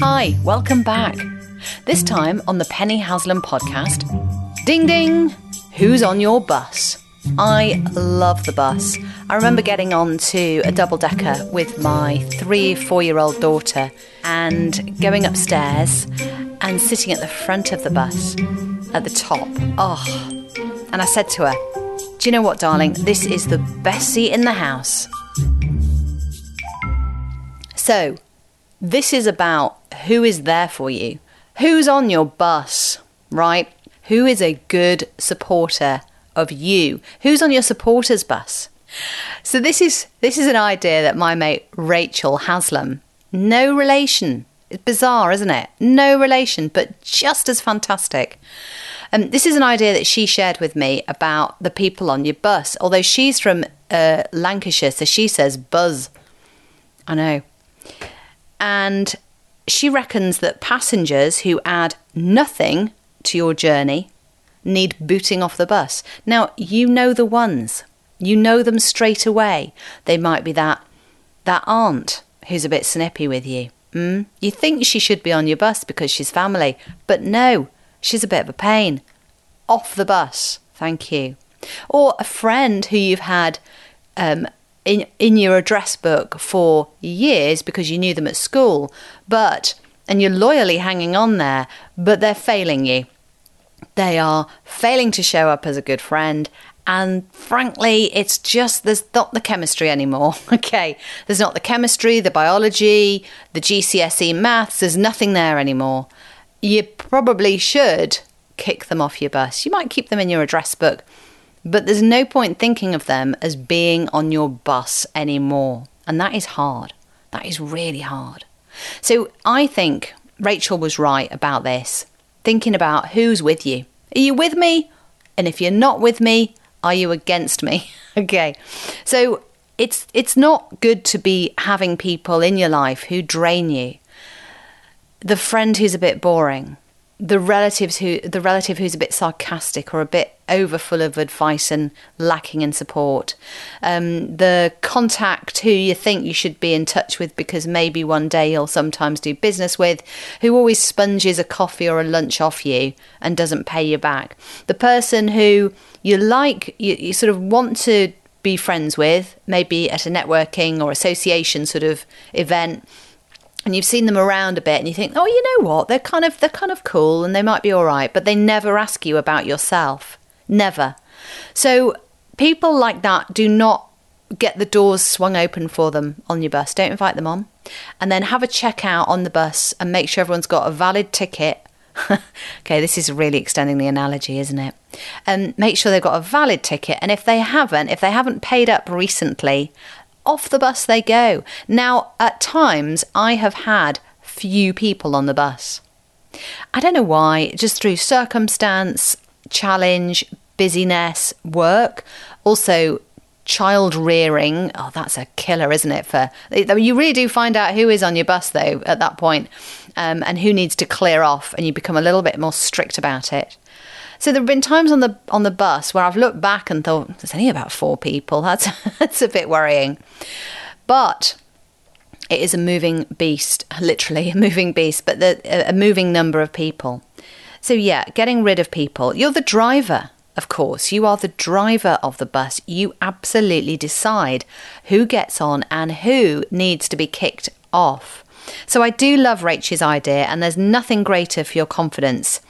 Hi, welcome back. This time on the Penny Haslam podcast. Ding ding! Who's on your bus? I love the bus. I remember getting on to a double decker with my three, four year old daughter and going upstairs and sitting at the front of the bus at the top. Oh, and I said to her, Do you know what, darling? This is the best seat in the house. So, this is about who is there for you, who's on your bus, right? Who is a good supporter of you? Who's on your supporters bus? So this is this is an idea that my mate Rachel Haslam, no relation. It's bizarre, isn't it? No relation, but just as fantastic. Um, this is an idea that she shared with me about the people on your bus. Although she's from uh, Lancashire, so she says buzz. I know. And she reckons that passengers who add nothing to your journey need booting off the bus. Now, you know the ones. You know them straight away. They might be that that aunt who's a bit snippy with you. Mm? You think she should be on your bus because she's family, but no, she's a bit of a pain. Off the bus, thank you. Or a friend who you've had um, in in your address book for years because you knew them at school, but and you're loyally hanging on there, but they're failing you. They are failing to show up as a good friend. And frankly, it's just there's not the chemistry anymore. okay, there's not the chemistry, the biology, the GCSE maths, there's nothing there anymore. You probably should kick them off your bus. You might keep them in your address book, but there's no point thinking of them as being on your bus anymore. And that is hard. That is really hard. So I think Rachel was right about this thinking about who's with you. Are you with me? And if you're not with me, are you against me? okay. So it's it's not good to be having people in your life who drain you. The friend who's a bit boring, the relatives who the relative who's a bit sarcastic or a bit overfull of advice and lacking in support. Um, the contact who you think you should be in touch with because maybe one day you'll sometimes do business with who always sponges a coffee or a lunch off you and doesn't pay you back. The person who you like you, you sort of want to be friends with maybe at a networking or association sort of event and you've seen them around a bit and you think oh you know what? They're kind of they're kind of cool and they might be all right but they never ask you about yourself. Never. So people like that do not get the doors swung open for them on your bus. Don't invite them on. And then have a check out on the bus and make sure everyone's got a valid ticket. Okay this is really extending the analogy isn't it? And um, make sure they've got a valid ticket. And if they haven't if they haven't paid up recently off the bus they go. Now, at times, I have had few people on the bus. I don't know why, just through circumstance, challenge, busyness, work, also child rearing. Oh, that's a killer, isn't it? For you really do find out who is on your bus though at that point, um, and who needs to clear off, and you become a little bit more strict about it. So there have been times on the on the bus where I've looked back and thought there's only about four people. That's that's a bit worrying. But it is a moving beast, literally a moving beast, but the, a moving number of people. So yeah, getting rid of people. You're the driver. Of course, you are the driver of the bus. You absolutely decide who gets on and who needs to be kicked off. So I do love Rachel's idea, and there's nothing greater for your confidence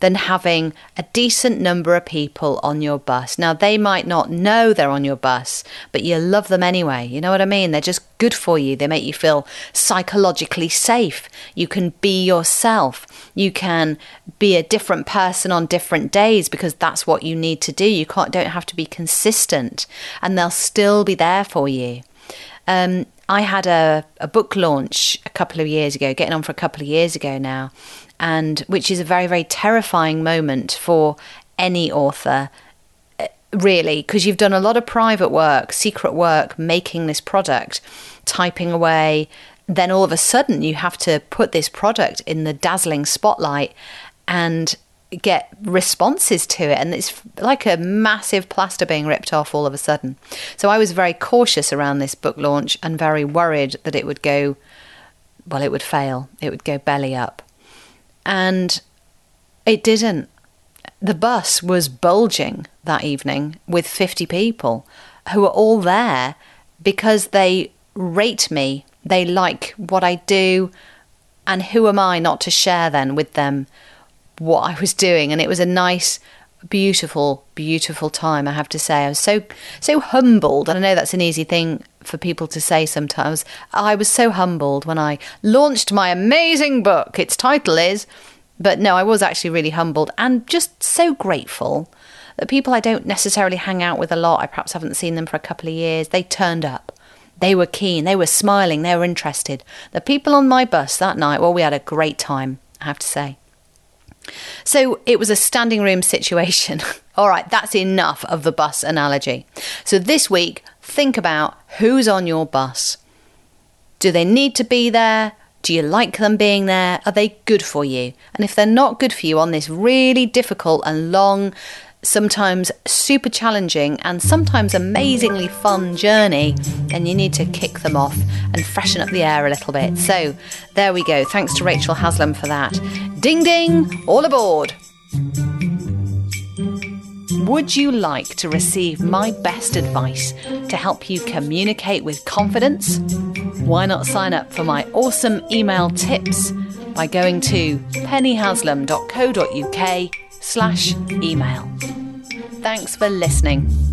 than having a decent number of people on your bus. Now, they might not know they're on your bus, but you love them anyway. You know what I mean? They're just good for you. They make you feel psychologically safe. You can be yourself. You can be a different person on different days because that's what you need to do. You can't, don't have to be consistent, and they'll still be there for you. Um, I had a, a book launch a couple of years ago, getting on for a couple of years ago now, and which is a very, very terrifying moment for any author uh, really, because you've done a lot of private work, secret work, making this product, typing away. Then all of a sudden, you have to put this product in the dazzling spotlight, and get responses to it and it's like a massive plaster being ripped off all of a sudden. So I was very cautious around this book launch and very worried that it would go well it would fail. It would go belly up. And it didn't. The bus was bulging that evening with 50 people who were all there because they rate me, they like what I do, and who am I not to share then with them what I was doing? And it was a nice, beautiful, beautiful time, I have to say. I was so so humbled, and I know that's an easy thing for people to say sometimes. I was so humbled when I launched my amazing book. Its title is but no, I was actually really humbled and just so grateful that people I don't necessarily hang out with a lot, I perhaps haven't seen them for a couple of years, they turned up. They were keen, they were smiling, they were interested. The people on my bus that night, well, we had a great time, I have to say. So it was a standing room situation. All right, that's enough of the bus analogy. So this week, think about who's on your bus. Do they need to be there? Do you like them being there? Are they good for you? And if they're not good for you on this really difficult and long sometimes super challenging and sometimes amazingly fun journey, then you need to kick them off and freshen up the air a little bit. So there we go. Thanks to Rachel Haslam for that. Ding ding, all aboard. Would you like to receive my best advice to help you communicate with confidence? Why not sign up for my awesome email tips by going to pennyhaslam.co.uk slash email. Thanks for listening.